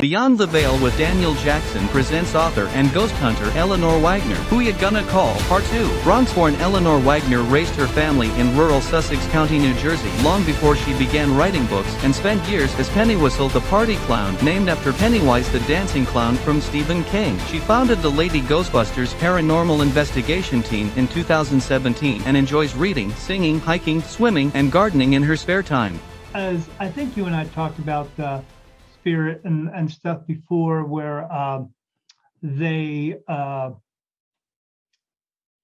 Beyond the Veil with Daniel Jackson presents author and ghost hunter Eleanor Wagner, Who You Gonna Call, Part 2. Bronx-born Eleanor Wagner raised her family in rural Sussex County, New Jersey, long before she began writing books, and spent years as Pennywhistle the Party Clown, named after Pennywise the dancing clown from Stephen King. She founded the Lady Ghostbusters Paranormal Investigation Team in 2017, and enjoys reading, singing, hiking, swimming, and gardening in her spare time. As I think you and I talked about uh, spirit and, and stuff before where um, they uh,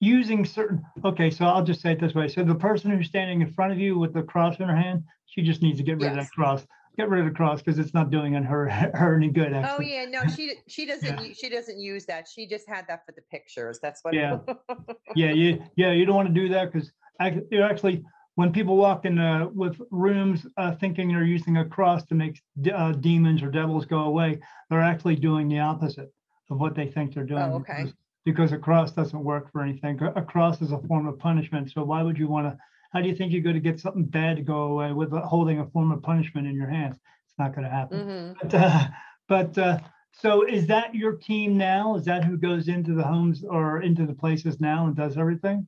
using certain okay so i'll just say it this way so the person who's standing in front of you with the cross in her hand she just needs to get rid yes. of that cross get rid of the cross because it's not doing her her any good oh, actually. oh yeah no she she doesn't yeah. she doesn't use that she just had that for the pictures that's what yeah yeah you yeah you don't want to do that because you're actually when people walk in uh, with rooms uh, thinking they're using a cross to make uh, demons or devils go away, they're actually doing the opposite of what they think they're doing. Oh, okay. Because, because a cross doesn't work for anything. A cross is a form of punishment. So why would you want to? How do you think you're going to get something bad to go away with holding a form of punishment in your hands? It's not going to happen. Mm-hmm. But, uh, but uh, so is that your team now? Is that who goes into the homes or into the places now and does everything?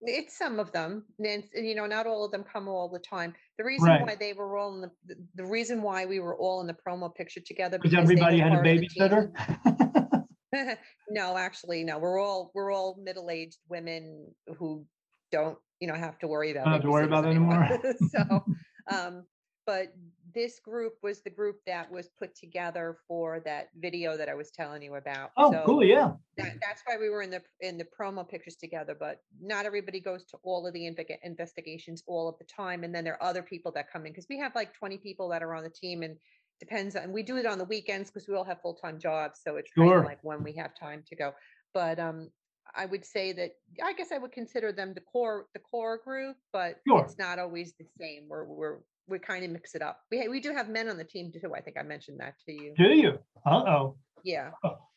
It's some of them, and you know, not all of them come all the time. The reason right. why they were all in the, the reason why we were all in the promo picture together because everybody had a babysitter. no, actually, no. We're all we're all middle aged women who don't, you know, have to worry about. Don't have to worry about anymore. anymore. so, um, but this group was the group that was put together for that video that I was telling you about. Oh, so cool! Yeah, that, that's why we were in the in the promo pictures together. But not everybody goes to all of the investigations all of the time, and then there are other people that come in because we have like twenty people that are on the team, and depends on we do it on the weekends because we all have full time jobs, so it's sure. like when we have time to go. But um, I would say that I guess I would consider them the core the core group, but sure. it's not always the same. We're we're we kind of mix it up. We we do have men on the team too. I think I mentioned that to you. Do you? Uh oh. Yeah.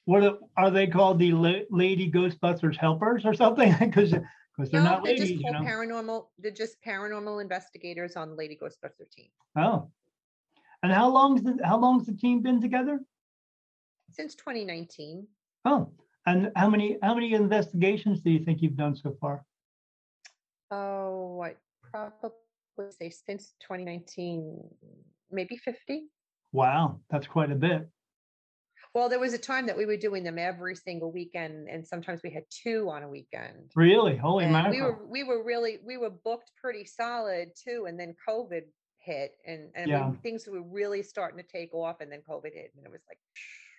What are, are they called? The La- Lady Ghostbusters helpers or something? Because because they're no, not they're ladies. just you know? paranormal. They're just paranormal investigators on the Lady Ghostbuster team. Oh. And how long's the how long's the team been together? Since 2019. Oh. And how many how many investigations do you think you've done so far? Oh, what probably say since 2019, maybe 50. Wow, that's quite a bit. Well, there was a time that we were doing them every single weekend, and sometimes we had two on a weekend. Really? Holy and mackerel! We were we were really we were booked pretty solid too, and then COVID hit, and and yeah. we, things were really starting to take off, and then COVID hit, and it was like. It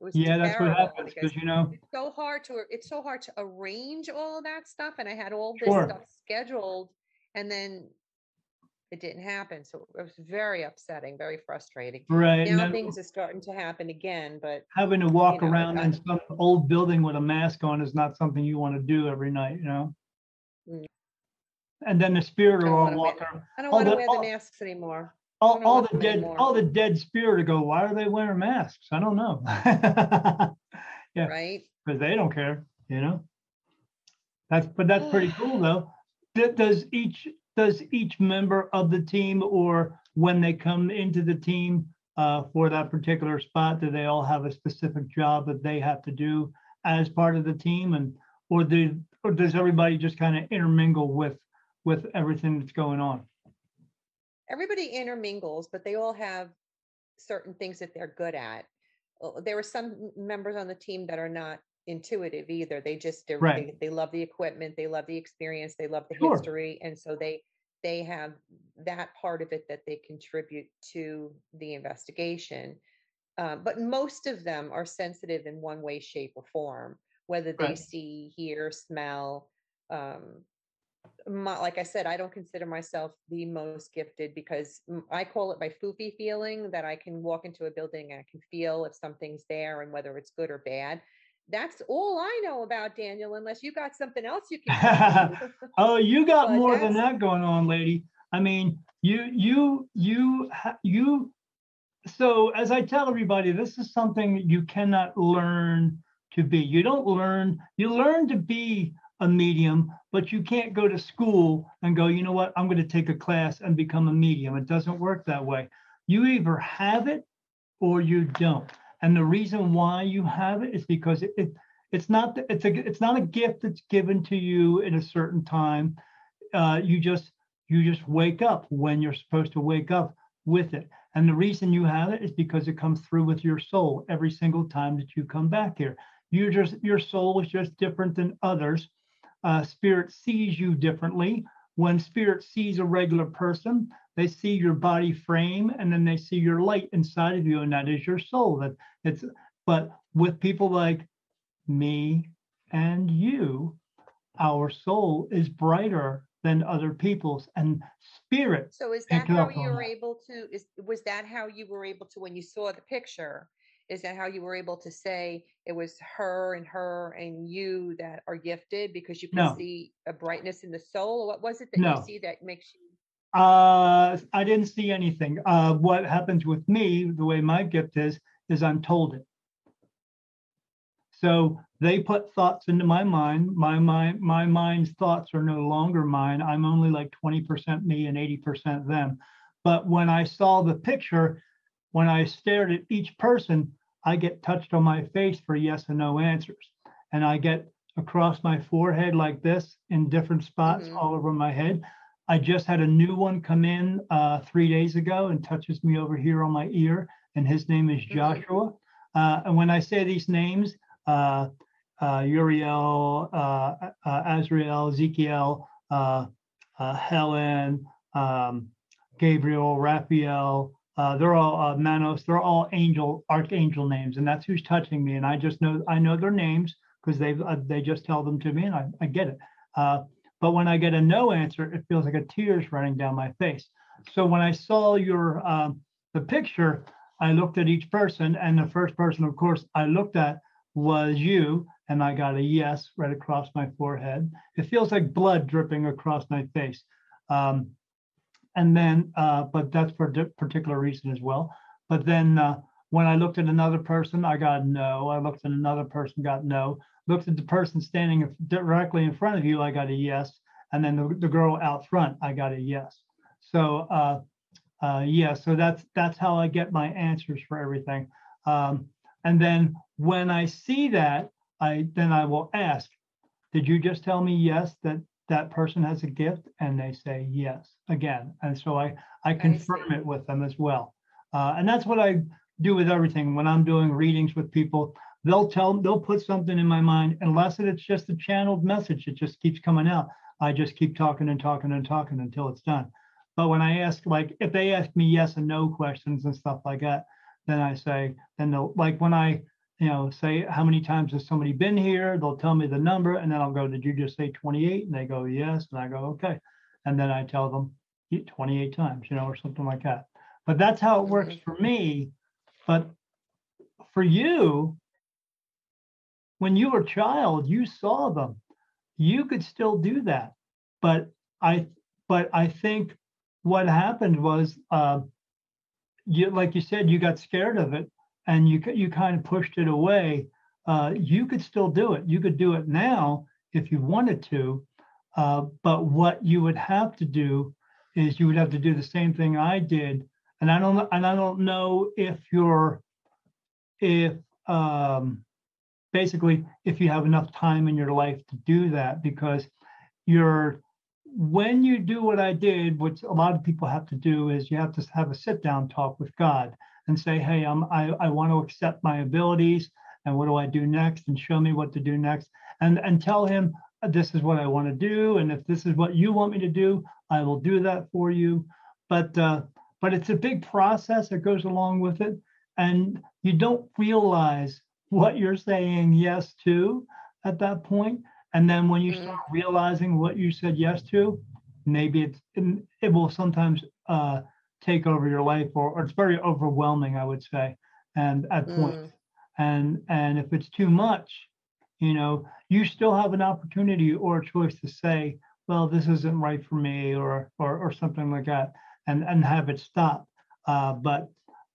was yeah, that's what happens because you know it's so hard to it's so hard to arrange all that stuff, and I had all this sure. stuff scheduled, and then it didn't happen. So it was very upsetting, very frustrating. Right. Now, now things are starting to happen again, but having to walk you know, around in some old building with a mask on is not something you want to do every night, you know. Mm. And then the spirit will all walk around. I don't want to wear the masks anymore. All, all the dead, anymore. all the dead spirit to go. Why are they wearing masks? I don't know. yeah, right. Because they don't care, you know. That's but that's pretty cool though. Does each does each member of the team or when they come into the team uh, for that particular spot, do they all have a specific job that they have to do as part of the team and or do or does everybody just kind of intermingle with with everything that's going on? Everybody intermingles, but they all have certain things that they're good at. There are some members on the team that are not intuitive either. They just right. they, they love the equipment, they love the experience, they love the sure. history, and so they they have that part of it that they contribute to the investigation. Um, but most of them are sensitive in one way, shape, or form, whether they right. see, hear, smell. Um, my, like I said, I don't consider myself the most gifted because I call it my foofy feeling that I can walk into a building and I can feel if something's there and whether it's good or bad that's all I know about Daniel, unless you got something else you can. oh, you got more than that going on, lady. I mean, you, you, you, you. So, as I tell everybody, this is something you cannot learn to be. You don't learn, you learn to be a medium, but you can't go to school and go, you know what, I'm going to take a class and become a medium. It doesn't work that way. You either have it or you don't. And the reason why you have it is because it, it it's not it's a it's not a gift that's given to you in a certain time. Uh, you just you just wake up when you're supposed to wake up with it. And the reason you have it is because it comes through with your soul every single time that you come back here. You just your soul is just different than others. Uh, spirit sees you differently. When spirit sees a regular person, they see your body frame and then they see your light inside of you, and that is your soul. That it's but with people like me and you, our soul is brighter than other people's and spirit. So is that how you were that. able to is was that how you were able to when you saw the picture? Is that how you were able to say it was her and her and you that are gifted because you can no. see a brightness in the soul? What was it that no. you see that makes you uh, I didn't see anything. Uh, what happens with me, the way my gift is, is I'm told it. So they put thoughts into my mind. My mind, my mind's thoughts are no longer mine. I'm only like 20% me and 80% them. But when I saw the picture, when I stared at each person, I get touched on my face for yes and no answers. And I get across my forehead like this in different spots mm-hmm. all over my head. I just had a new one come in uh, three days ago and touches me over here on my ear, and his name is mm-hmm. Joshua. Uh, and when I say these names, uh, uh, Uriel, uh, uh, Azrael, Ezekiel, uh, Helen, um, Gabriel, Raphael. They're all Manos. They're all angel, archangel names, and that's who's touching me. And I just know I know their names because they they just tell them to me, and I, I get it. but when I get a no answer, it feels like a tears running down my face. So when I saw your um, the picture, I looked at each person, and the first person, of course, I looked at was you, and I got a yes right across my forehead. It feels like blood dripping across my face. Um, and then, uh, but that's for a particular reason as well. But then uh, when I looked at another person, I got no. I looked at another person, got no. Looked at the person standing directly in front of you, I got a yes. And then the, the girl out front, I got a yes. So uh, uh, yeah, so that's that's how I get my answers for everything. Um, and then when I see that, I then I will ask, did you just tell me yes that that person has a gift? And they say yes again. And so I I confirm I it with them as well. Uh, and that's what I do with everything. When I'm doing readings with people, they'll tell they'll put something in my mind, unless it's just a channeled message. It just keeps coming out. I just keep talking and talking and talking until it's done. But when I ask, like, if they ask me yes and no questions and stuff like that, then I say, then they'll like when I, you know, say how many times has somebody been here, they'll tell me the number, and then I'll go, did you just say 28? And they go, yes, and I go, okay, and then I tell them 28 times, you know, or something like that. But that's how it works for me. But for you, when you were a child, you saw them. You could still do that. But I but I think what happened was uh, you like you said, you got scared of it and you you kind of pushed it away. Uh, you could still do it. You could do it now if you wanted to, uh, but what you would have to do is you would have to do the same thing I did. And I don't and I don't know if you're if um, basically if you have enough time in your life to do that because you're when you do what I did, what a lot of people have to do is you have to have a sit down talk with God and say, hey, I'm, I, I want to accept my abilities and what do I do next and show me what to do next and, and tell him this is what I want to do. And if this is what you want me to do, I will do that for you. But, uh, but it's a big process that goes along with it. And you don't realize what you're saying yes to at that point. and then when you start mm-hmm. realizing what you said yes to, maybe it's it will sometimes uh, take over your life, or, or, it's very overwhelming, I would say, and at mm. points. And and if it's too much, you know, you still have an opportunity or a choice to say, well, this isn't right for me, or or, or something like that, and and have it stop. Uh, but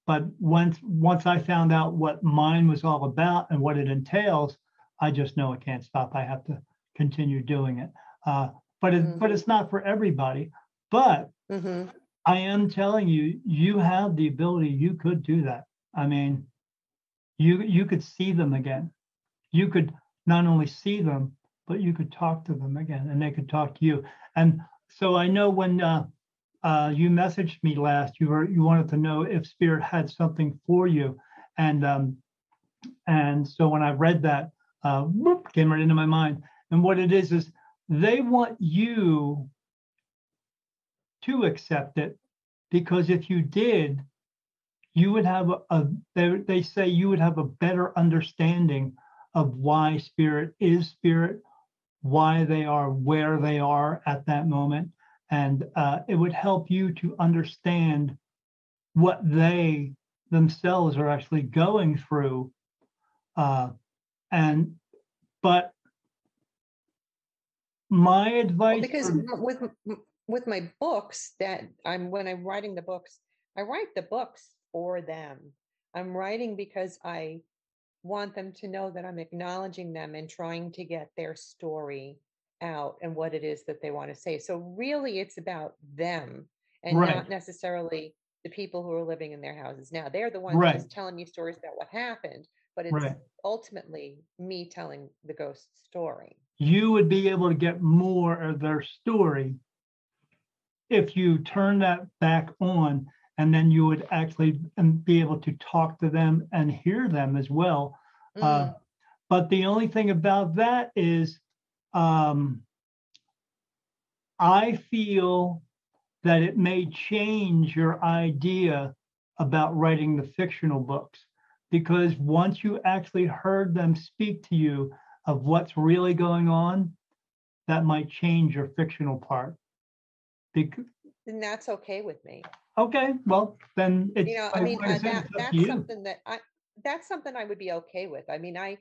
but once once I found out what mine was all about and what it entails, I just know I can't stop. I have to continue doing it. Uh, but it, mm-hmm. but it's not for everybody. But mm-hmm. I am telling you, you have the ability. You could do that. I mean, you you could see them again. You could not only see them, but you could talk to them again, and they could talk to you. And so I know when uh, uh, you messaged me last, you were you wanted to know if Spirit had something for you, and um, and so when I read that, uh, whoop, came right into my mind. And what it is is they want you to accept it because if you did, you would have a, a they, they say you would have a better understanding of why spirit is spirit, why they are where they are at that moment. And uh, it would help you to understand what they themselves are actually going through. Uh, and, but my advice. Well, because for, with with my books that I'm when I'm writing the books, I write the books for them. I'm writing because I want them to know that I'm acknowledging them and trying to get their story out and what it is that they want to say. So really it's about them and right. not necessarily the people who are living in their houses now. They're the ones right. telling me stories about what happened, but it's right. ultimately me telling the ghost story. You would be able to get more of their story if you turn that back on and then you would actually be able to talk to them and hear them as well. Mm. Uh, but the only thing about that is, um, I feel that it may change your idea about writing the fictional books because once you actually heard them speak to you of what's really going on, that might change your fictional part. Because, then that's okay with me. Okay, well then it's you know I mean uh, that, that's something that I that's something I would be okay with. I mean I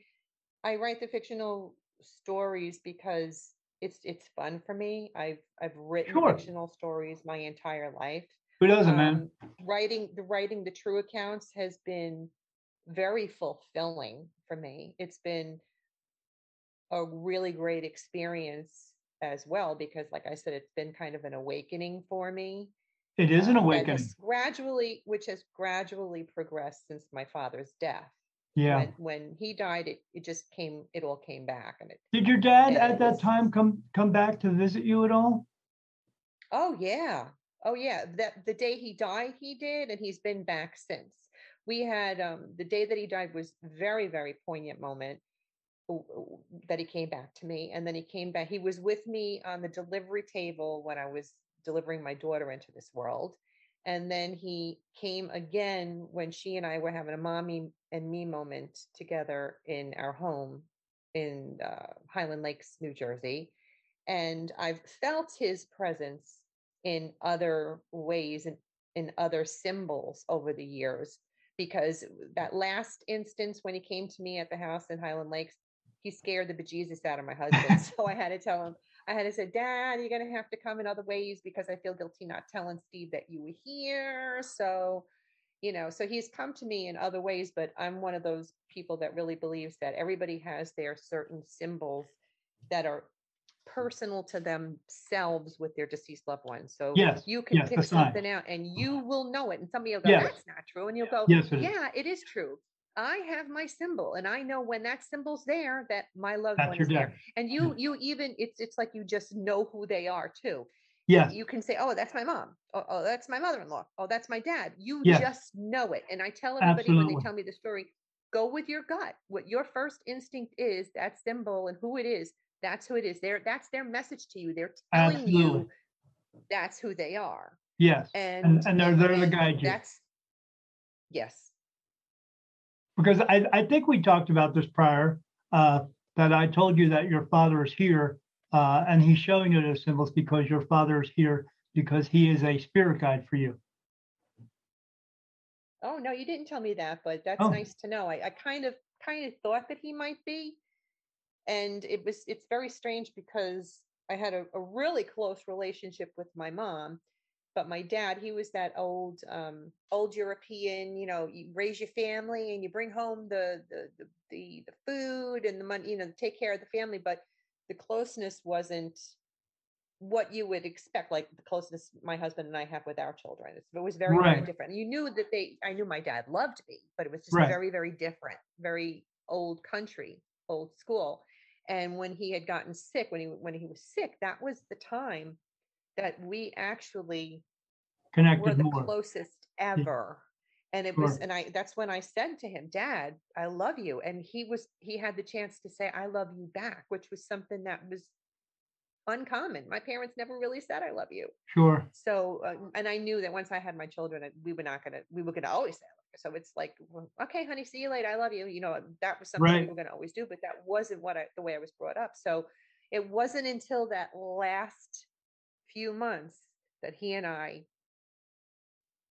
I write the fictional stories because it's it's fun for me. I've I've written sure. fictional stories my entire life. Who doesn't, um, man? Writing the writing the true accounts has been very fulfilling for me. It's been a really great experience as well because like i said it's been kind of an awakening for me it is an uh, awakening. gradually which has gradually progressed since my father's death. Yeah. When, when he died it, it just came it all came back and it did your dad at that was, time come come back to visit you at all? Oh yeah. Oh yeah. That the day he died he did and he's been back since. We had um the day that he died was very very poignant moment that he came back to me and then he came back he was with me on the delivery table when i was delivering my daughter into this world and then he came again when she and i were having a mommy and me moment together in our home in uh, highland lakes new jersey and i've felt his presence in other ways and in other symbols over the years because that last instance when he came to me at the house in highland lakes he scared the bejesus out of my husband. so I had to tell him, I had to say, Dad, you're going to have to come in other ways because I feel guilty not telling Steve that you were here. So, you know, so he's come to me in other ways, but I'm one of those people that really believes that everybody has their certain symbols that are personal to themselves with their deceased loved ones. So yes, you can yes, pick something out and you will know it. And somebody will go, yes. that's not true. And you'll go, yes, yeah, it is true. I have my symbol and I know when that symbol's there that my loved That's one is there. And mm-hmm. you you even it's it's like you just know who they are too. Yeah. You can say, "Oh, that's my mom. Oh, oh that's my mother-in-law. Oh, that's my dad." You just know it. And I tell everybody Absolutely. when they tell me the story, go with your gut. What your first instinct is, that symbol and who it is, that's who it is. There that's their message to you. They're telling Absolutely. you that's who they are. Yes. And and, and they're they're the guide you. That's yes because I, I think we talked about this prior uh, that I told you that your father is here uh, and he's showing you those symbols because your father is here because he is a spirit guide for you. Oh no, you didn't tell me that, but that's oh. nice to know. I, I kind of kind of thought that he might be, and it was it's very strange because I had a, a really close relationship with my mom, but my dad he was that old um old european you know you raise your family and you bring home the the the the, the food and the money you know take care of the family but the closeness wasn't what you would expect, like the closeness my husband and I have with our children. It was very, Right. very different. You knew that they, I knew my dad loved me, but it was just Right. very, very different, very old country, old school. And when he had gotten sick, when he when he was sick, that was the time that we actually connected were the more. closest ever. And it was, and I, that's when I said to him, Dad, I love you. And he was, he had the chance to say, I love you back, which was something that was uncommon. My parents never really said, I love you. Sure. So, uh, and I knew that once I had my children, uh, we were not going to, we were going to always say, I love you. so it's like, well, okay, honey, see you later. I love you. You know, that was something we were going to always do, but that wasn't what I, the way I was brought up. So it wasn't until that last few months that he and I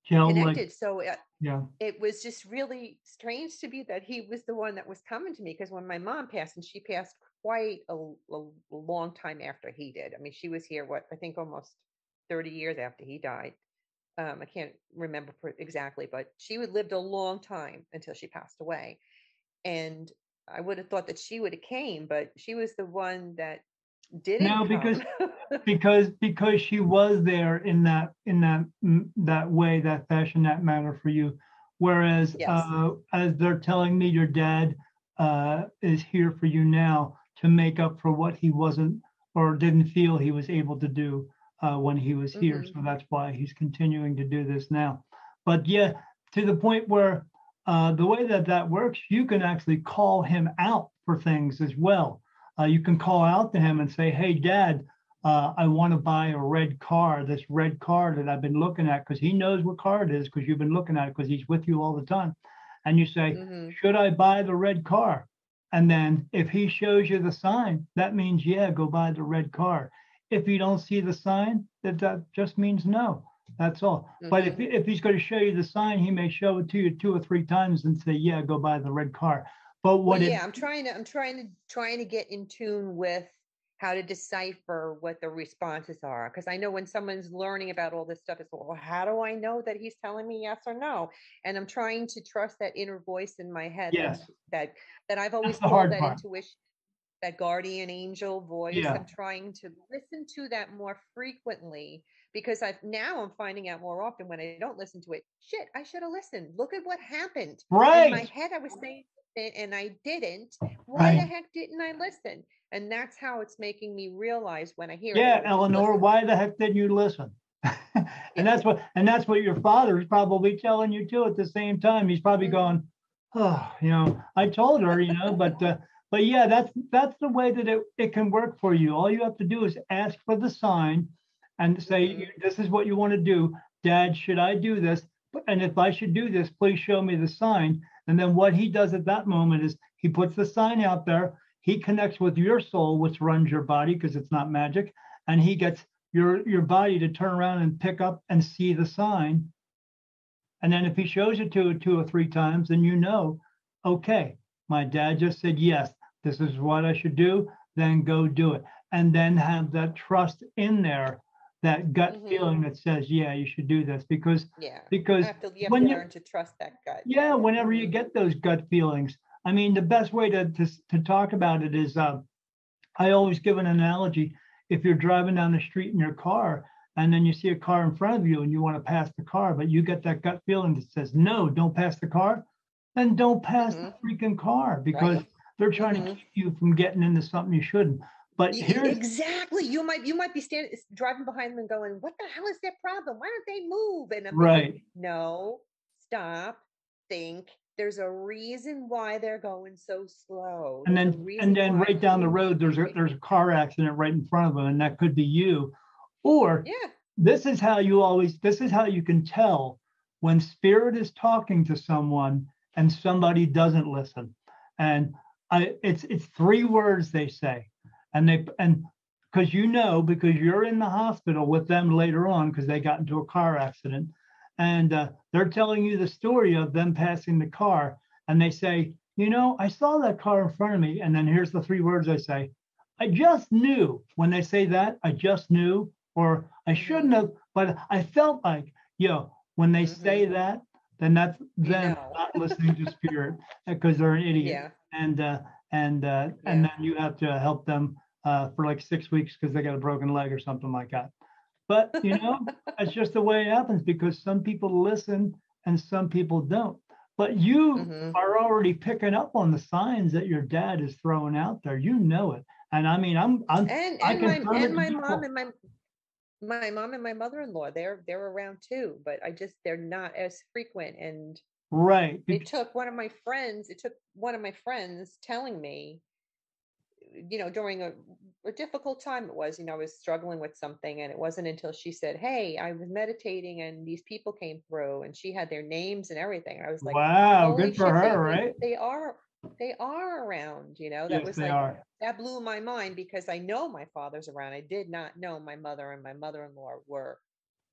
Gel like, connected. So uh, yeah. it was just really strange to be that he was the one that was coming to me because when my mom passed and she passed quite a, a long time after he did i mean she was here what i think almost 30 years after he died um, i can't remember exactly but she would lived a long time until she passed away and i would have thought that she would have came but she was the one that didn't No, because- because because she was there in that in that mm, that way that fashion that manner for you. Whereas Yes. uh as they're telling me your dad uh is here for you now to make up for what he wasn't or didn't feel he was able to do uh when he was here. Mhm. so that's why he's continuing to do this now. But yeah to the point where uh the way that that works you can actually call him out for things as well uh, you can call out to him and say hey dad uh, I want to buy a red car, this red car that I've been looking at, because he knows what car it is, because you've been looking at it, because he's with you all the time. And you say, Mhm. Should I buy the red car? And then if he shows you the sign, that means, yeah, go buy the red car. If you don't see the sign, that, that just means no. That's all. But if, if he's going to show you the sign, he may show it to you two or three times and say, yeah, go buy the red car. But what Well, it, yeah, I'm trying to I'm trying to trying to get in tune with how to decipher what the responses are because I know when someone's learning about all this stuff, it's well, how do I know that he's telling me yes or no? And I'm trying to trust that inner voice in my head that- Yes. that that I've always called that part. intuition, that guardian angel voice. Yeah. I'm trying to listen to that more frequently because I've now I'm finding out more often when I don't listen to it. Shit, I should have listened. Look at what happened. right In my head, I was saying it and I didn't. Why the heck didn't I listen? And that's how it's making me realize when I hear it. Yeah, Eleanor, listen. why the heck didn't you listen? and that's what and that's what your father is probably telling you too at the same time. He's probably Mhm. going, oh, you know, I told her, you know, but uh, but yeah, that's that's the way that it, it can work for you. All you have to do is ask for the sign and say, Mhm. this is what you want to do. Dad, should I do this? And if I should do this, please show me the sign. And then what he does at that moment is he puts the sign out there. He connects with your soul, which runs your body because it's not magic, and he gets your your body to turn around and pick up and see the sign. And then if he shows it to two or three times, then you know, okay, my dad just said yes, this is what I should do. Then go do it, and then have that trust in there, that gut Mhm. feeling that says, yeah, you should do this because Yeah. Because have to, you have when to you- learn to trust that gut. yeah, whenever you Mhm. get those gut feelings, I mean, the best way to to, to talk about it is, uh, I always give an analogy. If you're driving down the street in your car and then you see a car in front of you and you want to pass the car, but you get that gut feeling that says, no, don't pass the car, then don't pass the freaking car because they're trying to Mhm. keep you from getting into something you shouldn't. But here's exactly. You might you might be standing driving behind them and going, "What the hell is their problem? Why don't they move?" And I'm thinking, right. no, stop, think. There's a reason why they're going so slow. And There's a then and then right down the road, there's a there's a car accident right in front of them, and that could be you. Or Yeah. this is how you always this is how you can tell when spirit is talking to someone and somebody doesn't listen and i it's it's three words they say and they and because you know because you're in the hospital with them later on because they got into a car accident and uh, they're telling you the story of them passing the car and they say you know i saw that car in front of me and then here's the three words i say i just knew when they say that i just knew or I shouldn't have, but I felt like, yo, when they say Mhm. that, then that's them know. not listening to spirit because they're an idiot. Yeah. And uh, and uh, and then you have to help them uh, for like six weeks because they got a broken leg or something like that. But you know, that's just the way it happens because some people listen and some people don't. But you mm-hmm. are already picking up on the signs that your dad is throwing out there. You know it. And I mean, I'm, I'm, and, and my, and my mom and my, my mom and my mother-in-law, they're, they're around too, but I just, they're not as frequent. And right. It took one of my friends, it took one of my friends telling me, uh, you know, during a, a difficult time it was, you know, I was struggling with something and it wasn't until she said, Hey, I was meditating and these people came through and she had their names and everything. And I was like, Wow, good for her, they, right? They are they are around, you know. That yes, was like are. that blew my mind because I know my father's around. I did not know my mother and my mother-in-law were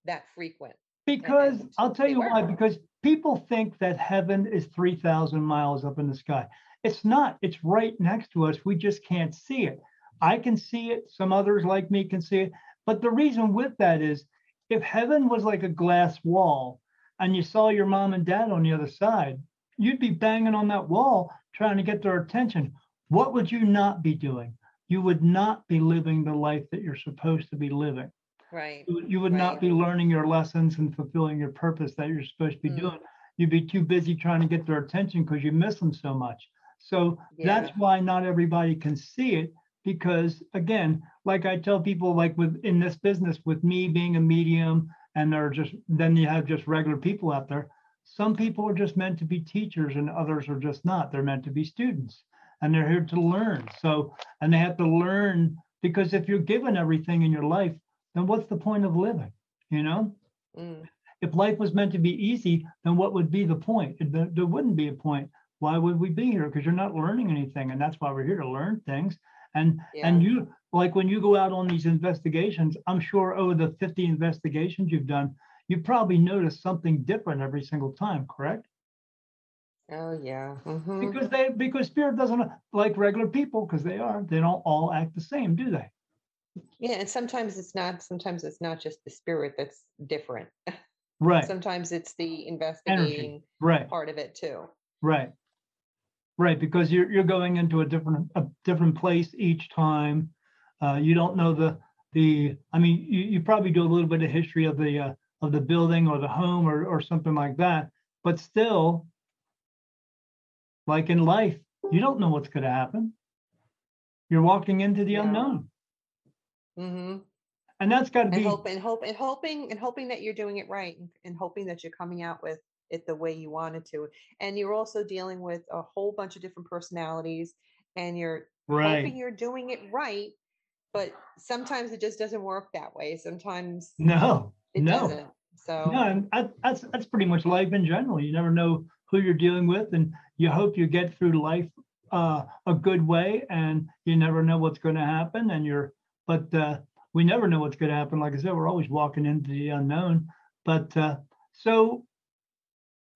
that frequent. Because I'll tell you why, because people think that heaven is 3,000 miles up in the sky. It's not, it's right next to us. We just can't see it. I can see it, some others like me can see it. But the reason with that is if heaven was like a glass wall and you saw your mom and dad on the other side, you'd be banging on that wall trying to get their attention. What would you not be doing? You would not be living the life that you're supposed to be living. Right. You, you would right. not be learning your lessons and fulfilling your purpose that you're supposed to be mm. doing. You'd be too busy trying to get their attention because you miss them so much. So yeah. that's why not everybody can see it because again, like I tell people like with in this business with me being a medium and they're just then you have just regular people out there some people are just meant to be teachers and others are just not. They're meant to be students and they're here to learn. So, and they have to learn because if you're given everything in your life, then what's the point of living? You know? Mm. If life was meant to be easy, then what would be the point? There wouldn't be a point. Why would we be here? Because you're not learning anything. And that's why we're here to learn things. And yeah. and you like when you go out on these investigations, I'm sure over the 50 investigations you've done, you probably notice something different every single time, correct? Oh yeah. Mm-hmm. Because they because spirit doesn't like regular people because they are they don't all act the same, do they? Yeah, and sometimes it's not. Sometimes it's not just the spirit that's different. Right. sometimes it's the investigating right. part of it too. Right. Right, because you're you're going into a different a different place each time. Uh, you don't know the the. I mean, you, you probably do a little bit of history of the uh, of the building or the home or, or something like that. But still, like in life, you don't know what's going to happen. You're walking into the yeah. unknown. Mm-hmm. And that's got to be and hope and hope and hoping and hoping that you're doing it right and, and hoping that you're coming out with it the way you wanted to. And you're also dealing with a whole bunch of different personalities and you're right. hoping you're doing it right. But sometimes it just doesn't work that way. Sometimes no, it no. doesn't. So no, and that's that's pretty much life in general. You never know who you're dealing with, and you hope you get through life uh, a good way, and you never know what's going to happen. And you're, but uh, we never know what's going to happen. Like I said, we're always walking into the unknown. But uh, so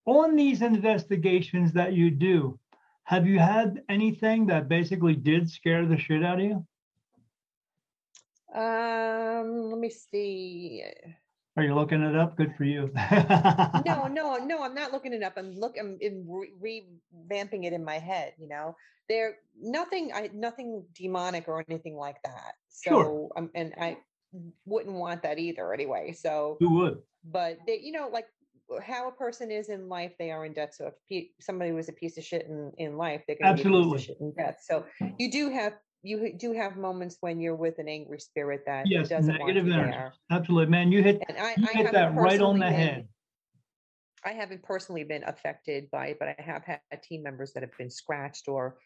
on these investigations that you do, have you had anything that basically did scare the shit out of you? Um, let me see. Are you looking it up? Good for you. no, no, no. I'm not looking it up. I'm look. I'm re- revamping it in my head. You know, there nothing. I nothing demonic or anything like that. So, sure. um, and I wouldn't want that either. Anyway, so who would? But they, you know, like how a person is in life, they are in death. So if somebody was a piece of shit in in life, they're going to be a piece of shit in death. So you do have you do have moments when you're with an angry spirit that yes, doesn't negative want energy. There. Absolutely, man. You hit, I, you I hit that right on the been, head. I haven't personally been affected by it, but I have had team members that have been scratched or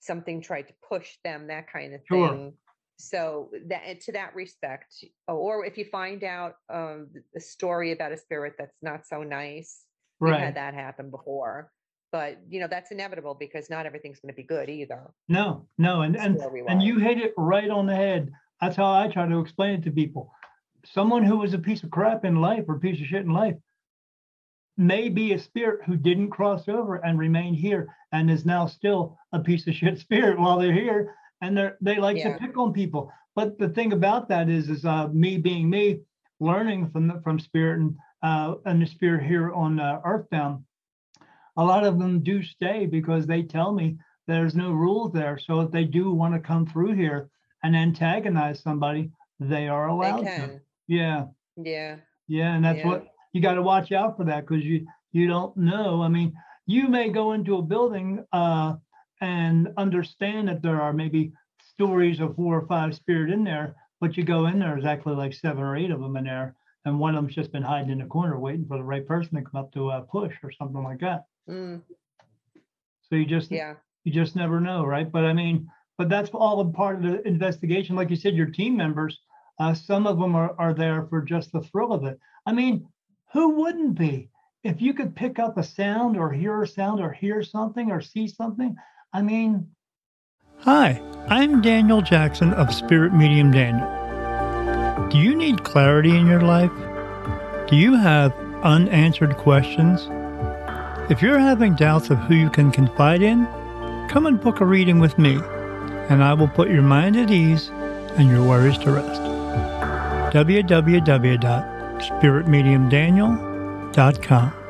something tried to push them, that kind of thing. So that to that respect, or if you find out um, the story about a spirit that's not so nice, right. we've had that happen before but you know that's inevitable because not everything's going to be good either. No no and and, and you hit it right on the head. That's how i try to explain it to people. Someone who was a piece of crap in life or a piece of shit in life may be a spirit who didn't cross over and remain here and is now still a piece of shit spirit while they're here and they they like yeah. to pick on people. But the thing about that is is uh, me being me learning from the, from spirit and uh, and the spirit here on uh, earthbound a lot of them do stay because they tell me there's no rules there. So if they do want to come through here and antagonize somebody, they are allowed to. Yeah. Yeah. Yeah, and that's yeah. what you got to watch out for that because you you don't know. I mean, you may go into a building uh, and understand that there are maybe stories of four or five spirit in there, but you go in there, there's actually like seven or eight of them in there, and one of them's just been hiding in the corner waiting for the right person to come up to uh, push or something like that. Mm. So you just yeah you just never know, right? But I mean, but that's all a part of the investigation. Like you said, your team members, uh, some of them are, are there for just the thrill of it. I mean, who wouldn't be? If you could pick up a sound or hear a sound or hear something or see something, I mean. Hi, I'm Daniel Jackson of Spirit Medium Daniel. Do you need clarity in your life? Do you have unanswered questions? If you're having doubts of who you can confide in, come and book a reading with me, and I will put your mind at ease and your worries to rest. www.spiritmediumdaniel.com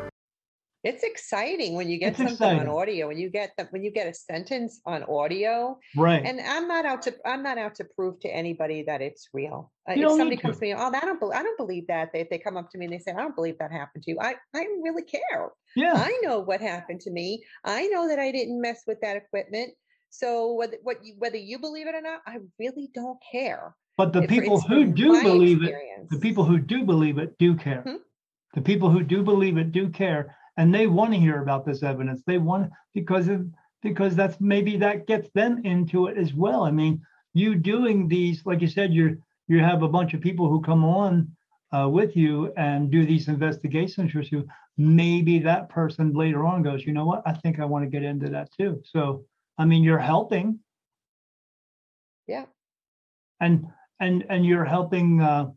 it's exciting when you get it's something exciting. on audio when you get that when you get a sentence on audio. Right. And i'm not out to i'm not out to prove to anybody that it's real. Uh, if somebody comes to. me oh i don't believe i don't believe that they, if they come up to me and they say i don't believe that happened to you. I i really care. Yeah. I know what happened to me. I know that i didn't mess with that equipment. So whether what you whether you believe it or not i really don't care. But the people who do believe experience. it the people who do believe it do care. Hmm? the people who do believe it do care and they want to hear about this evidence. They want because of because that's maybe that gets them into it as well. I mean, you doing these, like you said, you're you have a bunch of people who come on uh, with you and do these investigations with you. Maybe that person later on goes, you know what? I think I want to get into that too. So, I mean, you're helping. Yeah. And and and you're helping uh,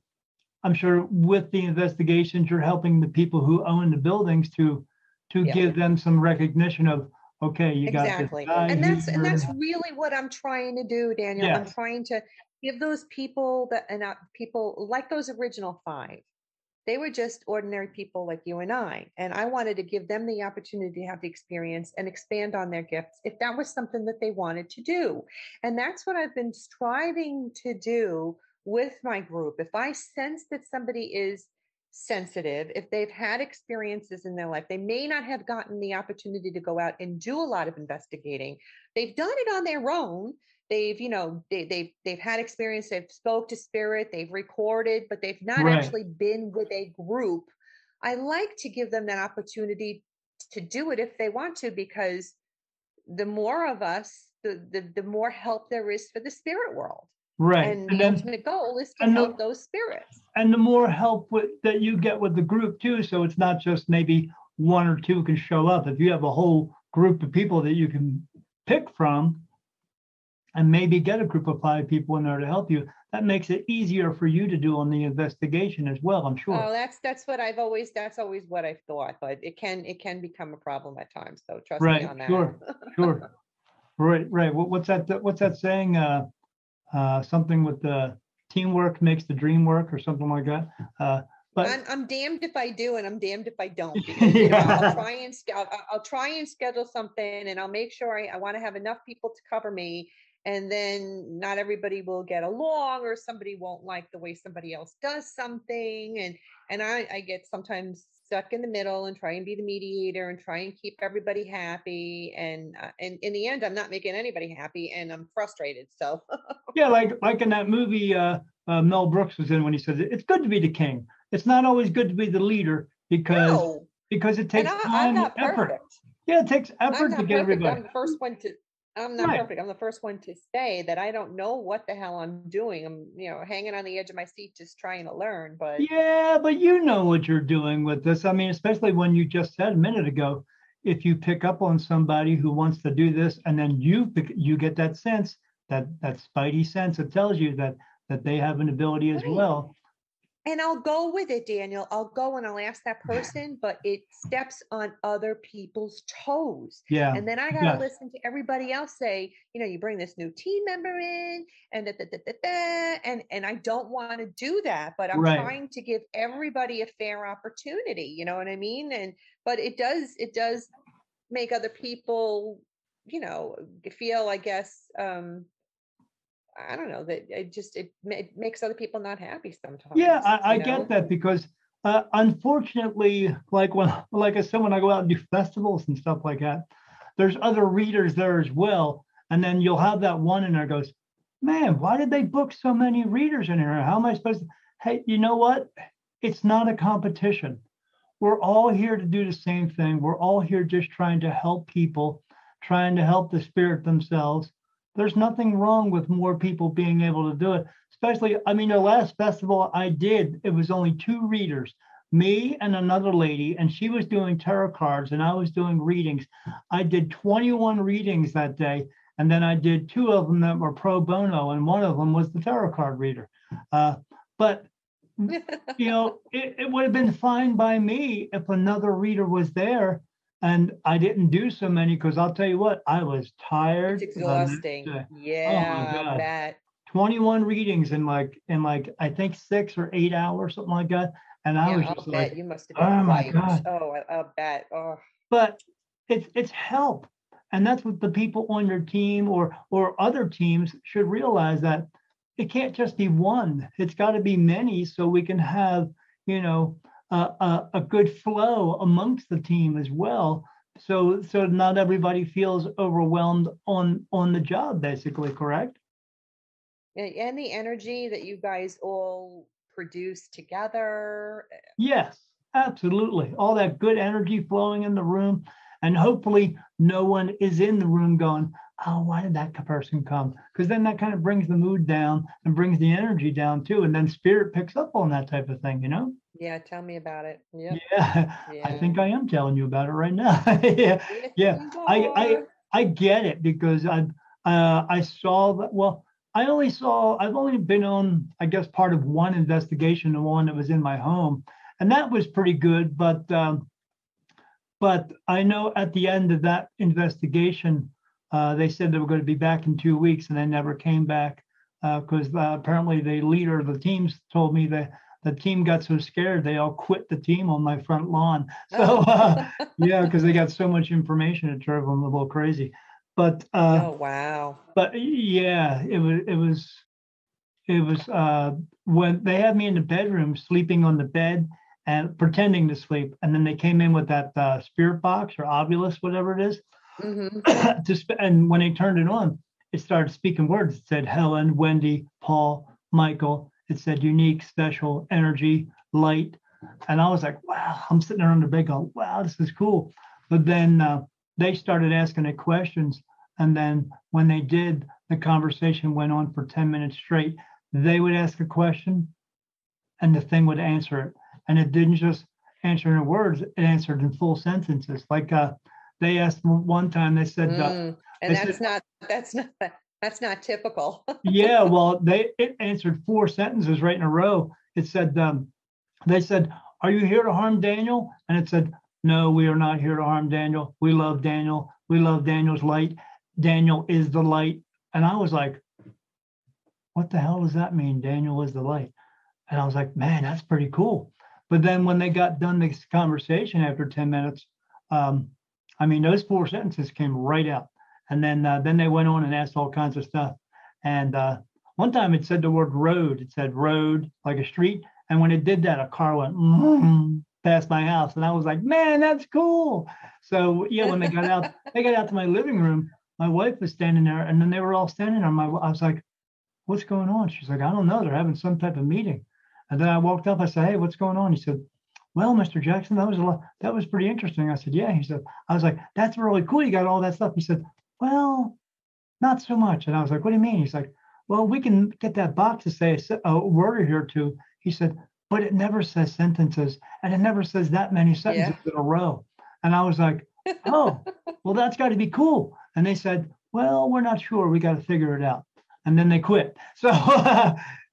I'm sure with the investigations, you're helping the people who own the buildings to to yeah. give them some recognition of okay, you exactly. got exactly, and that's and that's really what I'm trying to do, Daniel. I'm trying to give those people that and uh, people like those original five. They were just ordinary people like you and I, and I wanted to give them the opportunity to have the experience and expand on their gifts if that was something that they wanted to do. And that's what I've been striving to do with my group, if I sense that somebody is sensitive, if they've had experiences in their life, they may not have gotten the opportunity to go out and do a lot of investigating. They've done it on their own. They've, you know, they, they've they've had experience. They've spoke to spirit. They've recorded, but they've not right. actually been with a group. I like to give them that opportunity to do it if they want to, because the more of us, the the, the more help there is for the spirit world. Right. And, and the then, ultimate goal is to help the, those spirits. And the more help with, that you get with the group too, so it's not just maybe one or two can show up. If you have a whole group of people that you can pick from, and maybe get a group of five people in there to help you, that makes it easier for you to do on the investigation as well. I'm sure. Oh, that's that's what I've always that's always what I've thought, but it can it can become a problem at times. So trust right, me on that. Sure, sure. Right, right. What's that? What's that saying? Uh, uh, something with the teamwork makes the dream work or something like that. Uh, but I'm, I'm damned if I do and I'm damned if I don't. Because, yeah. you know, I'll try and I'll, I'll, try and schedule something and I'll make sure I, I want to have enough people to cover me. And then not everybody will get along or somebody won't like the way somebody else does something. And and I, I get sometimes stuck in the middle and try and be the mediator and try and keep everybody happy and uh, and in the end i'm not making anybody happy and i'm frustrated so. Yeah like like in that movie uh, uh, mel brooks was in when he says it's good to be the king. It's not always good to be the leader because no. because it takes I, time and effort. perfect. yeah it takes effort to get everybody i'm the first one to I'm not right. perfect. I'm the first one to say that I don't know what the hell I'm doing. I'm, you know, hanging on the edge of my seat just trying to learn. But yeah, but you know what you're doing with this. I mean, especially when you just said a minute ago, if you pick up on somebody who wants to do this, and then you you get that sense that that spidey sense that tells you that that they have an ability as right. well and I'll go with it, Daniel. I'll go and I'll ask that person, but it steps on other people's toes. Yeah. And then I got to yeah. listen to everybody else say, you know, you bring this new team member in and da, da, da, da, da, and and I don't want to do that, but I'm right. trying to give everybody a fair opportunity, you know what I mean? And but it does it does make other people, you know, feel I guess um I don't know that it just it, it makes other people not happy sometimes. Yeah, I, I get that because uh, unfortunately, like when like I said, when I go out and do festivals and stuff like that, there's other readers there as well, and then you'll have that one in there goes, man, why did they book so many readers in here? How am I supposed to? Hey, you know what? It's not a competition. We're all here to do the same thing. We're all here just trying to help people, trying to help the spirit themselves. There's nothing wrong with more people being able to do it. Especially, I mean, the last festival I did, it was only two readers, me and another lady, and she was doing tarot cards and I was doing readings. I did 21 readings that day, and then I did two of them that were pro bono, and one of them was the tarot card reader. Uh, but you know, it, it would have been fine by me if another reader was there and I didn't do so many because I'll tell you what, I was tired. It's exhausting. Oh, yeah, oh I bet. 21 readings in like in like I think six or eight hours, something like that. And I yeah, was just I'll like, you must have been oh my god. Oh, I, will bet. Oh. But it's it's help. And that's what the people on your team or or other teams should realize that it can't just be one. It's got to be many so we can have, you know, a, a good flow amongst the team as well. So so not everybody feels overwhelmed on on the job, basically, correct? And the energy that you guys all produce together. Eh, yes, absolutely. All that good energy flowing in the room. And hopefully no one is in the room going, oh, why did that person come? Because then that kind of brings the mood down and brings the energy down too. And then spirit picks up on that type of thing, you know? Yeah, tell me about it. Yep. Yeah. yeah. I think I am telling you about it right now. yeah. Yeah. I, I I get it because I uh, I saw that well, I only saw I've only been on, I guess, part of one investigation, the one that was in my home. And that was pretty good. But um, but I know at the end of that investigation, uh, they said they were going to be back in two weeks, and they never came back because uh, uh, apparently the leader of the teams told me that the team got so scared they all quit the team on my front lawn. So uh, yeah, because they got so much information, it drove them a little crazy. But uh, oh wow! But yeah, it was it was it was uh, when they had me in the bedroom sleeping on the bed and pretending to sleep, and then they came in with that uh, spirit box or Ovilus, whatever it is Mm-hmm. to sp- and when they turned it on, it started speaking words. It said Helen, Wendy, Paul, Michael. It said unique, special, energy, light. And I was like, wow, I'm sitting there on the bed going, wow, this is cool. But then uh, they started asking it questions. And then when they did, the conversation went on for 10 minutes straight. They would ask a question and the thing would answer it. And it didn't just answer in words, it answered in full sentences. Like uh, they asked one time, they said, uh, mm, and that's said, not, that's not, that's not typical. yeah. Well, they, it answered four sentences right in a row. It said, um, they said, are you here to harm Daniel? And it said, no, we are not here to harm Daniel. We love Daniel. We love Daniel's light. Daniel is the light. And I was like, what the hell does that mean? Daniel is the light. And I was like, man, that's pretty cool. But then when they got done this conversation after 10 minutes, um, I mean, those four sentences came right out. And then uh, then they went on and asked all kinds of stuff. And uh, one time it said the word road. It said road, like a street. And when it did that, a car went mm, past my house. And I was like, man, that's cool. So yeah, when they got out, they got out to my living room. My wife was standing there, and then they were all standing there. My, I was like, what's going on? She's like, I don't know. They're having some type of meeting. And then I walked up. I said, hey, what's going on? He said, well, Mr. Jackson, that was a lot, that was pretty interesting. I said, yeah. He said, I was like, that's really cool. You got all that stuff. He said, well, not so much. And I was like, what do you mean? He's like, well, we can get that box to say a, word or here two. He said, but it never says sentences and it never says that many sentences yeah. in a row. And I was like, oh, well, that's got to be cool. And they said, well, we're not sure. We got to figure it out. And then they quit. So,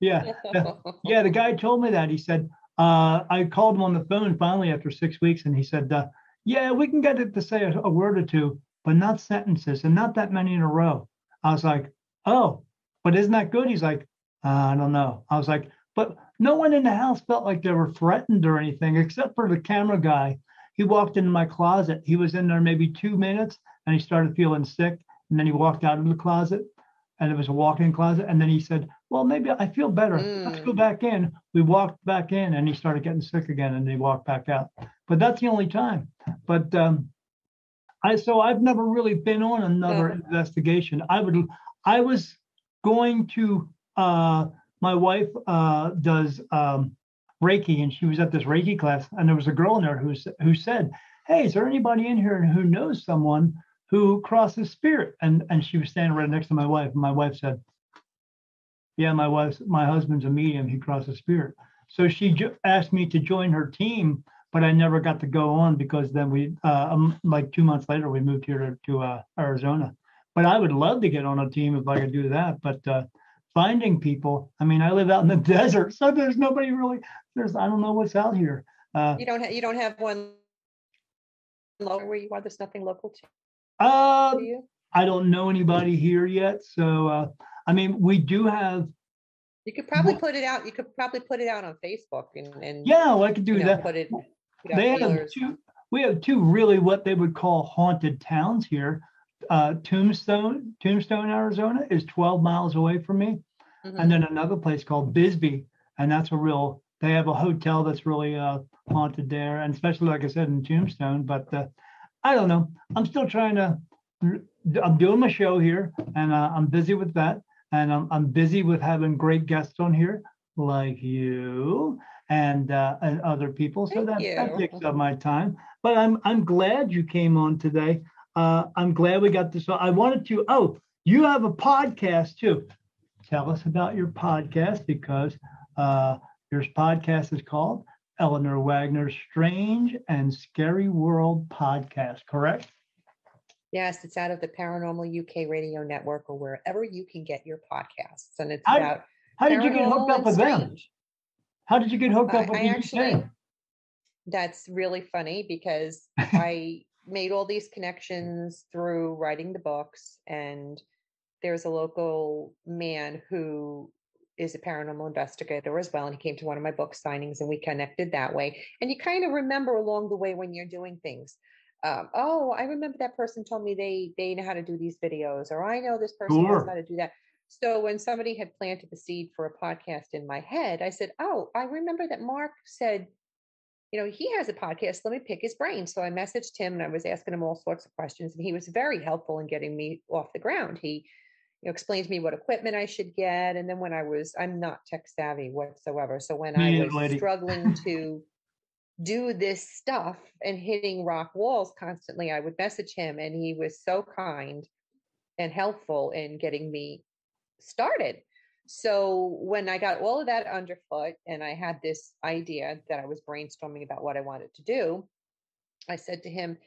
yeah, yeah, the guy told me that. He said, uh, I called him on the phone finally after six weeks, and he said, uh, "Yeah, we can get it to say a, a, word or two, but not sentences, and not that many in a row." I was like, "Oh, but isn't that good?" He's like, uh, "I don't know." I was like, "But no one in the house felt like they were threatened or anything, except for the camera guy. He walked into my closet. He was in there maybe two minutes, and he started feeling sick, and then he walked out of the closet." and it was a walk-in closet. And then he said, "Well, maybe I feel better. Let's go Mm. back in." We walked back in, and he started getting sick again, and he walked back out. But that's the only time. But um, I so I've never really been on another No. investigation. I would I was going to uh my wife uh does um Reiki and she was at this Reiki class and there was a girl in there who who said, "Hey, is there anybody in here who knows someone who crosses spirit?" And and she was standing right next to my wife. And my wife said, "Yeah, my wife's my husband's a medium. He crosses spirit." So she asked me to join her team, but I never got to go on because then we uh um, like 2 months later we moved here to, to uh, Arizona. But I would love to get on a team if I could do that, but uh finding people, I mean, I live out in the desert, so there's nobody really there's I don't know what's out here. Uh You don't have, you don't have one local where you are, there's nothing local to uh you? I don't know anybody here yet, so uh I mean, we do have You could probably put it out, you could probably put it out on Facebook and, and. yeah, well, I could do you know, that. Put it. They have two we have two really what they would call haunted towns here. Uh tombstone tombstone arizona is 12 miles away from me. Mhm. and then another place called bisbee and that's a real they have a hotel that's really uh haunted there. And especially like i said in tombstone but uh, i don't know. I'm still trying to i'm doing my show here and uh, i'm busy with that. And I'm, I'm busy with having great guests on here like you and uh, and other people. So that, that takes up my time. But I'm I'm glad you came on today. Uh, I'm glad we got this. I wanted to. Oh, you have a podcast too. Tell us about your podcast because uh, your podcast is called Eleanor Wagner's Strange and Scary World Podcast. Correct? Yes, it's out of the Paranormal UK Radio Network or wherever you can get your podcasts. And it's about How did you get hooked up with them? How did you get hooked up with I actually, That's really funny because I made all these connections through writing the books. And there's a local man who is a paranormal investigator as well. And he came to one of my book signings and we connected that way. And you kind of remember along the way when you're doing things. Um, oh, I remember that person told me they they know how to do these videos, or I know this person knows how to do that. So when somebody had planted the seed for a podcast in my head, I said, "Oh, I remember that Mark said, you know, he has a podcast. Let me pick his brain." So I messaged him and I was asking him all sorts of questions, and he was very helpful in getting me off the ground. He, you know, explained to me what equipment I should get, and then when I was, I'm not tech savvy whatsoever. So when I was lady. struggling to do this stuff and hitting rock walls constantly, I would message him, and he was so kind and helpful in getting me started. So when I got all of that underfoot and I had this idea that I was brainstorming about what I wanted to do, I said to him,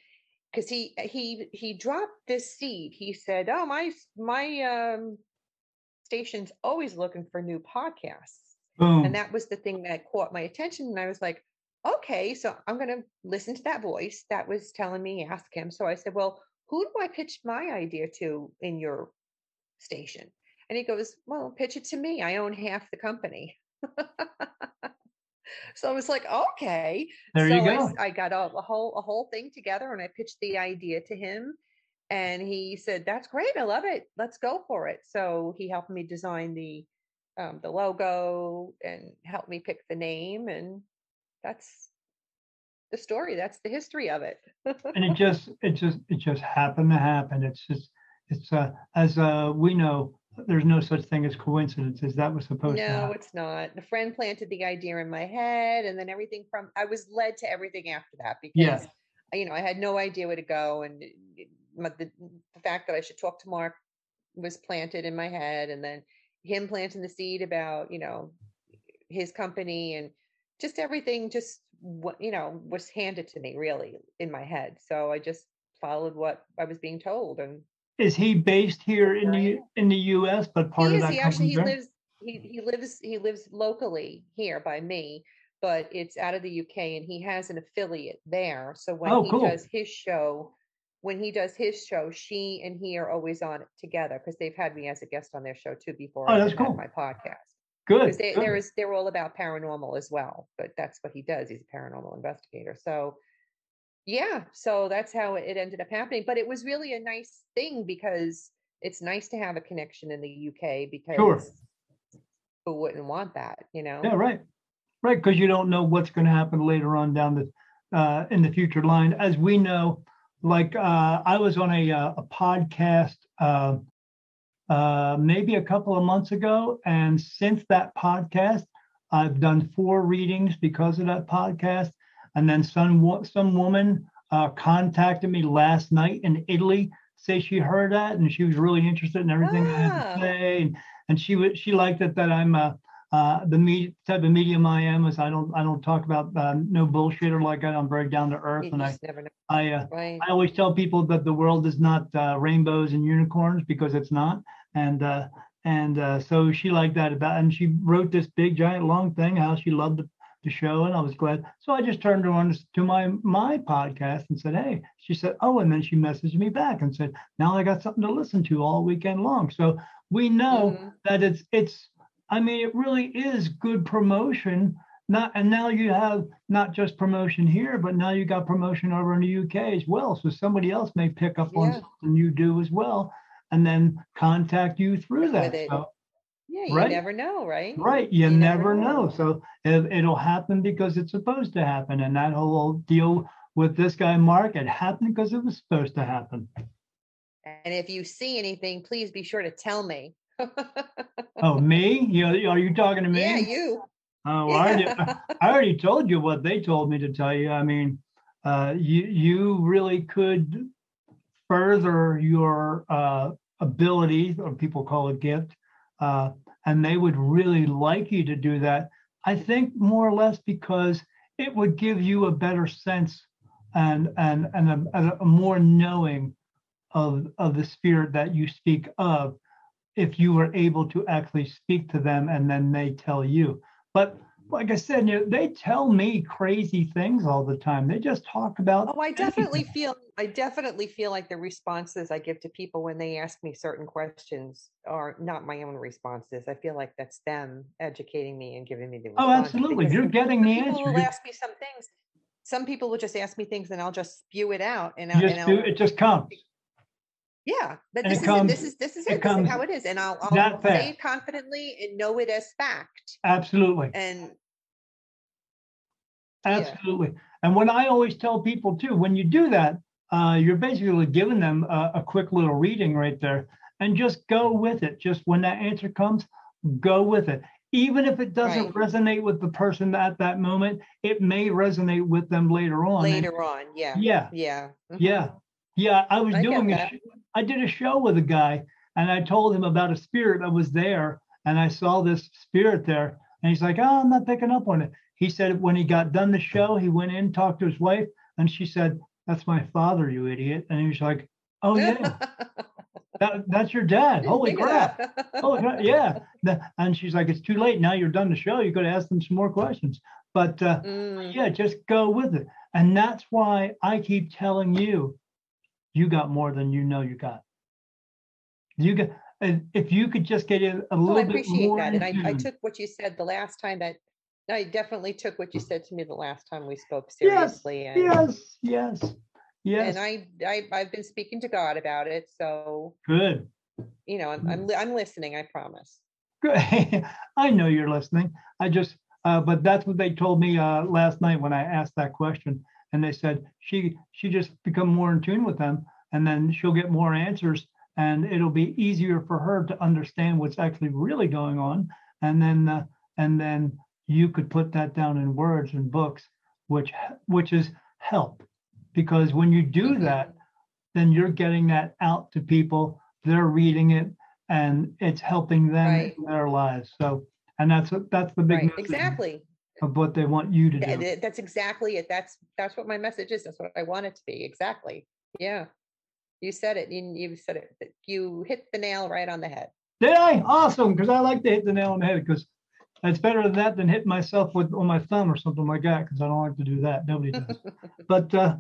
because he he he dropped this seed. He said, "Oh my my um, station's always looking for new podcasts." And that was the thing that caught my attention and i was like okay so i'm going to listen to that voice that was telling me ask him so i said well who do i pitch my idea to in your station and he goes well pitch it to me. I own half the company. So i was like okay. There so you I go. s- I, got a, a whole a whole thing together and I pitched the idea to him and he said that's great. I love it. Let's go for it. So he helped me design the um, the logo and helped me pick the name and that's the story. That's the history of it. And it just it just it just happened to happen. It's just it's uh as uh we know there's no such thing as coincidences that was supposed to no happen? it's not. A friend planted the idea in my head and then everything from i was led to everything after that because Yeah. You know i had no idea where to go and uh, it- the, the fact that i should talk to mark was planted in my head and then him planting the seed about you know his company and just everything just what you know was handed to me really in my head. So i just followed what i was being told and is he based here in the in the us but part he of that He actually he lives he he lives he lives locally here by me, but it's out of the UK and he has an affiliate there. So when Oh, he cool. does his show, when he does his show, she and he are always on it together because they've had me as a guest on their show too before Oh, that's cool. my podcast. good, Because they good. there is they're all about paranormal as well, but that's what he does. He's a paranormal investigator. So yeah, so that's how it ended up happening. But it was really a nice thing because it's nice to have a connection in the UK because Sure. who wouldn't want that, you know? Yeah, right. Right, because you don't know what's going to happen later on down the uh, in the future line. As we know, like uh, I was on a uh, a podcast uh, uh, maybe a couple of months ago, and since that podcast, I've done four readings because of that podcast. And then some some woman uh, contacted me last night in Italy, say she heard that and she was really interested in everything I had Ah. to say, and, and she would she liked it that I'm uh, uh, the me- type of medium I am is I don't I don't talk about uh, no bullshit or like that. I'm very down to earth, You and I I uh, right? I always tell people that the world is not uh, rainbows and unicorns because it's not. And uh, and uh, so she liked that about, and she wrote this big giant long thing how she loved the, the show, and I was glad. So I just turned her on to my my podcast and said, hey. She said, oh, and then she messaged me back and said, now I got something to listen to all weekend long. So we know Mhm. that it's it's. I mean, it really is good promotion. Not and now you have not just promotion here, but now you got promotion over in the UK as well. So somebody else may pick up on something you do as well, and then contact you through that. So, Yeah, you right. never know, right? right, you, You never, never know. know. So it, it'll happen because it's supposed to happen, and that whole deal with this guy Mark, it happened because it was supposed to happen. And if you see anything, please be sure to tell me. Oh, me? You are you talking to me? Yeah, you. Oh, well, I, already, I already told you what they told me to tell you. I mean, uh, you you really could further your uh, ability, or people call it gift, uh, and they would really like you to do that. I think more or less because it would give you a better sense and and and a, and a more knowing of of the spirit that you speak of if you were able to actually speak to them and then they tell you but like I said, you know, they tell me crazy things all the time. They just talk about. Oh, I definitely feel I definitely feel like the responses I give to people when they ask me certain questions are not my own responses. I feel like that's them educating me and giving me the Oh, absolutely. You're getting the people will ask me some things. Some people will just ask me things and I'll just spew it out and, I'll, and do it. Just comes. Yeah, but and this is comes- it. This is this is it it. This is comes how it is, and I'll, I'll say it confidently and know it as fact. Absolutely. And Absolutely. And when I always tell people too, when you do that, uh, you're basically giving them a, a quick little reading right there, and just go with it. Just when that answer comes, go with it. Even if it doesn't Right. resonate with the person at that moment, it may resonate with them later on. And- later on, yeah, yeah, yeah, mhm. Yeah, yeah. I was I doing. A I did a show with a guy, and I told him about a spirit that was there, and I saw this spirit there, and he's like, "Oh, I'm not picking up on it." He said when he got done the show, he went in, talked to his wife, and she said, "That's my father, you idiot." And he was like, "Oh yeah, that, that's your dad. Holy crap!" Oh crap, yeah. And she's like, "It's too late now. You're done the show. You could ask them some more questions." But uh, Mm, yeah, just go with it. And that's why I keep telling you, you got more than you know you got. You got, and if you could just get in a little well, I appreciate that, and I, I took what you said the last time that I definitely took what you said to me the last time we spoke Yes, seriously, and Yes, yes, yes. and I, I I've been speaking to God about it, so Good. you know I'm I'm, I'm listening. I promise. Good. I know you're listening. I just, uh, but that's what they told me uh, last night when I asked that question, and they said she she just become more in tune with them, and then she'll get more answers, and it'll be easier for her to understand what's actually really going on, and then uh, and then you could put that down in words and books, which which is help, because when you do Mhm. that, then you're getting that out to people. They're reading it, and it's helping them Right. in their lives. So, and that's that's the big Right, exactly. Of what they want you to do. That's exactly it. That's that's what my message is. That's what I want it to be. Exactly. Yeah. You said it. You, you said it. You hit the nail right on the head. Did I? Awesome, because I like to hit the nail on the head because it's better than that than hit myself with on my thumb or something like that because I don't like to do that. Nobody does. but uh,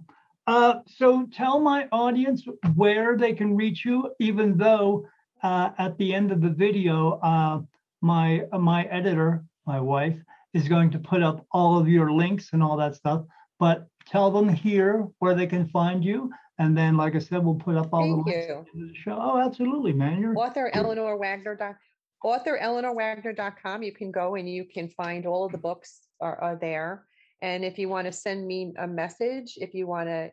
uh, so tell my audience where they can reach you, even though uh, at the end of the video, uh, my uh, my editor, my wife, is going to put up all of your links and all that stuff. But tell them here where they can find you And then, like I said, we'll put up all Thank the you. links to the show. Oh, absolutely, man. You're Author Eleanor Wagner author eleanorwagner.com. You can go and you can find all of the books are, are there. And if you want to send me a message, if you want to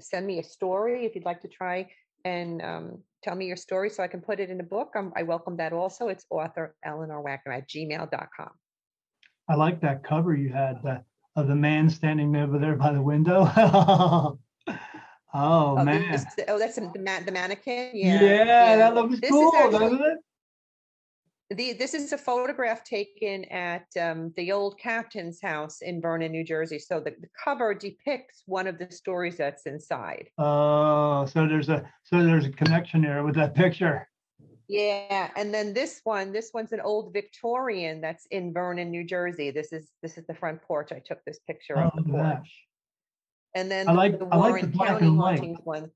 send me a story, if you'd like to try and um, tell me your story so I can put it in a book, um, I welcome that also. It's author Eleanor Wagner at gmail.com. I like that cover you had the, of the man standing over there by the window. oh, Oh, man. this- oh, that's the, ma- the mannequin. Yeah, Yeah. that looks This is cool, actually- doesn't it? The, this is a photograph taken at um, the old captain's house in Vernon, New Jersey. So the, the cover depicts one of the stories that's inside. Oh, so there's a so there's a connection there with that picture. Yeah, and then this one, this one's an old Victorian that's in Vernon, New Jersey. This is this is the front porch. I took this picture of Oh, the look at porch. And then I like- the I like the Warren black County and white. one.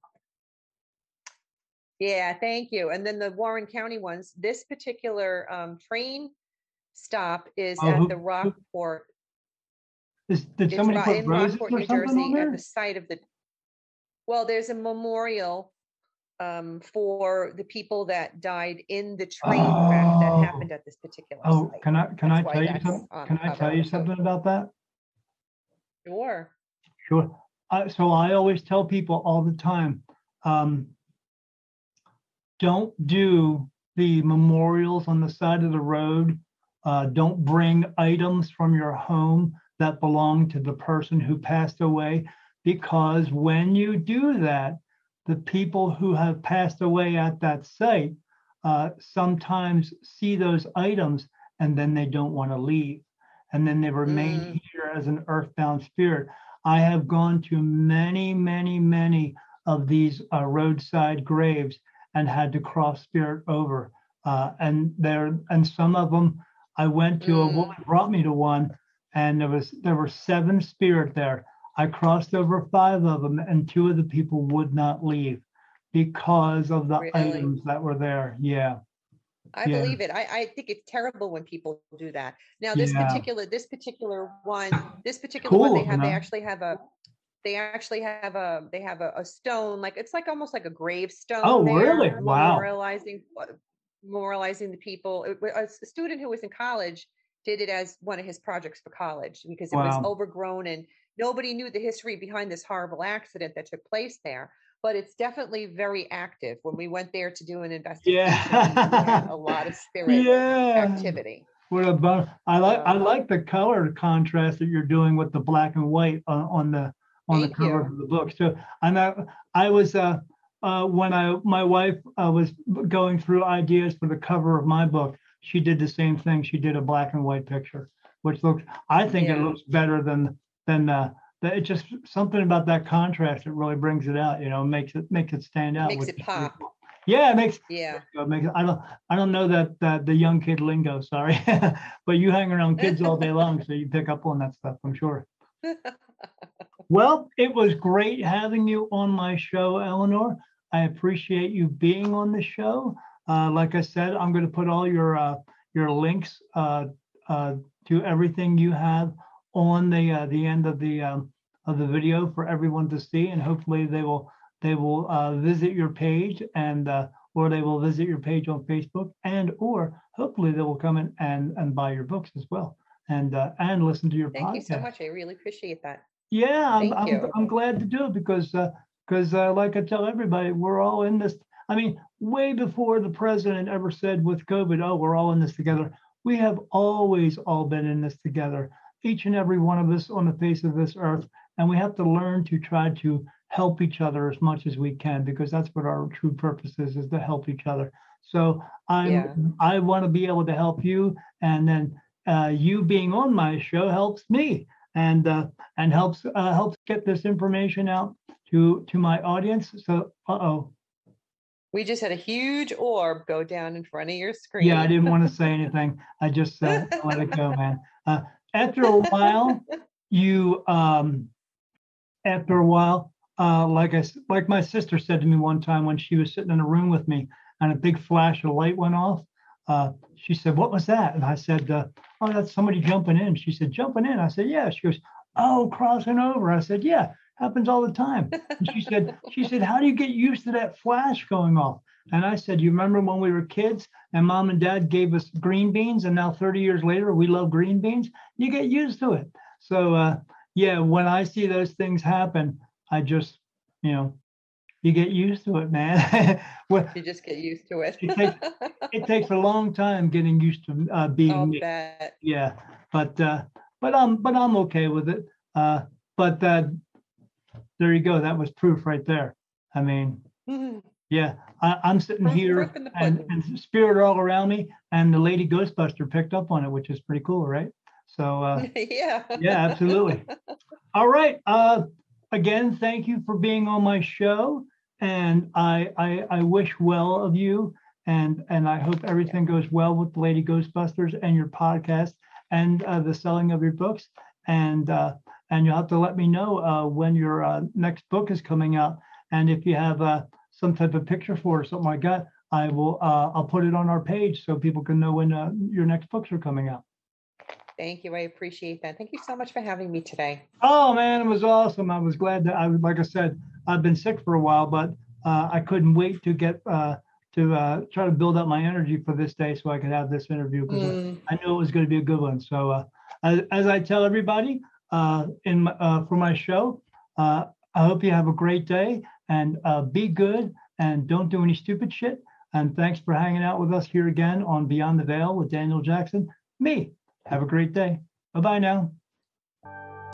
Yeah, thank you. And then the Warren County ones, this particular um, train stop is Oh, at who- the Rockport. Is, did somebody ro- put in roses Rockport, or New something on Jersey, at the site of the. Well, there's a memorial um, for the people that died in the train crash that Oh. happened at this particular Oh, site. can I can I That's why tell you something? Can I tell you something about that? Sure. Sure. Uh, so I always tell people all the time, um, don't do the memorials on the side of the road. Uh, don't bring items from your home that belong to the person who passed away, because when you do that, the people who have passed away at that site uh, sometimes see those items and then they don't want to leave. And then they remain Mm. here as an earthbound spirit. I have gone to many, many, many of these uh, roadside graves and had to cross spirit over. Uh, and there, and some of them, I went to. A Mm. woman brought me to one, and there was there were seven spirit there. I crossed over five of them, and two of the people would not leave because of the Really? items that were there. Yeah. I Yeah. believe it. I, I think it's terrible when people do that. Now, this Yeah. particular, this particular one, this particular one, they have, they actually have a, they actually have a, they have a, a stone, like, it's like almost like a gravestone. Oh, there, really? Wow. Memorializing, uh, memorializing the people. It wa- A s- student who was in college did it as one of his projects for college because it was Wow. overgrown and nobody knew the history behind this horrible accident that took place there. But it's definitely very active. When we went there to do an investigation, had a lot of spirit Yeah. activity. What about? I like I like the color contrast that you're doing with the black and white on, on the on the cover you. of the book. So I'm not, I was uh, uh, when I my wife uh, was going through ideas for the cover of my book. She did the same thing. She did a black and white picture, which looks I think it looks better than than uh, that. It just something about that contrast. that really brings it out. You know, makes it makes it stand out. Makes it pop. Yeah, it makes Yeah. Go make I don't I don't know that that the young kid lingo, sorry. but you hang around kids all day long, so you pick up on that stuff, I'm sure. Well, it was great having you on my show, Eleanor. I appreciate you being on the show. Uh, like I said, I'm going to put all your uh, your links uh, uh, to everything you have on the uh, the end of the um, of the video for everyone to see, and hopefully they will they will uh, visit your page and uh, or they will visit your page on Facebook, and or hopefully they will come in and and buy your books as well, and uh, and listen to your podcast. Thank podcast. you so much. I really appreciate that. Yeah, I'm, I'm. I'm glad to do it because because uh, like I tell everybody, we're all in this. I mean, way before the president ever said with COVID, "Oh, we're all in this together." We have always all been in this together, each and every one of us on the face of this earth, and we have to learn to try to help each other as much as we can because that's what our true purpose is: is to help each other. So I'm Yeah. I want to be able to help you, and then uh, you being on my show helps me and uh, and helps uh, helps get this information out to to my audience. So, uh oh, We just had a huge orb go down in front of your screen. yeah, I didn't want to say anything. I just uh, let it go, man. After a while, you um, after a while, uh, like I like my sister said to me one time when she was sitting in a room with me, and a big flash of light went off. Uh, she said, "What was that?" And I said, uh, "Oh, that's somebody jumping in." She said, "Jumping in?" I said, "Yeah." She goes, "Oh, crossing over." I said, "Yeah." Happens all the time. And she said, she said, how do you get used to that flash going off? And I said, you remember when we were kids and mom and dad gave us green beans and now 30 years later we love green beans? You get used to it. So uh, yeah, when I see those things happen, I just, you know, you get used to it, man. well, you just get used to it. it, takes, it takes a long time getting used to uh, being I'll me. Bet. Yeah, but uh, but I'm but I'm okay with it. Uh, but uh, there you go. That was proof right there. I mean, mm-hmm. yeah, I, am sitting proof, here proof and, and, spirit all around me, and the lady Ghostbuster picked up on it, which is pretty cool, right? So uh, yeah, yeah, absolutely. all right. Uh, again, thank you for being on my show and I, I, I wish well of you, and and I hope everything goes well with the Lady Ghostbusters and your podcast and uh, the selling of your books. And uh, and you'll have to let me know uh, when your uh, next book is coming out, and if you have uh, some type of picture for it or something like that, I will uh, I'll put it on our page so people can know when your next books are coming out. Thank you. I appreciate that. Thank you so much for having me today. Oh man, it was awesome. I was glad that I like I said, I've been sick for a while, but uh, I couldn't wait to get uh, to uh, try to build up my energy for this day so I could have this interview because mm. I, knew it was going to be a good one. So uh, as, as, I tell everybody uh, in uh, for my show, I hope you have a great day and be good and don't do any stupid shit. And thanks for hanging out with us here again on Beyond the Veil with Daniel Jackson. Me. Have a great day. Bye bye now.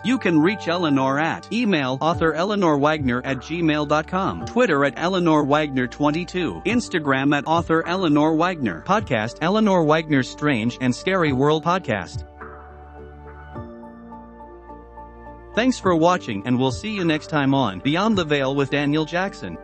You can reach Eleanor at email author Eleanor Wagner at gmail.com, Twitter at Eleanor Wagner 22, Instagram at author Eleanor Wagner, podcast Eleanor Wagner's Strange and Scary World Podcast. Thanks for watching and we'll see you next time on Beyond the Veil with Daniel Jackson.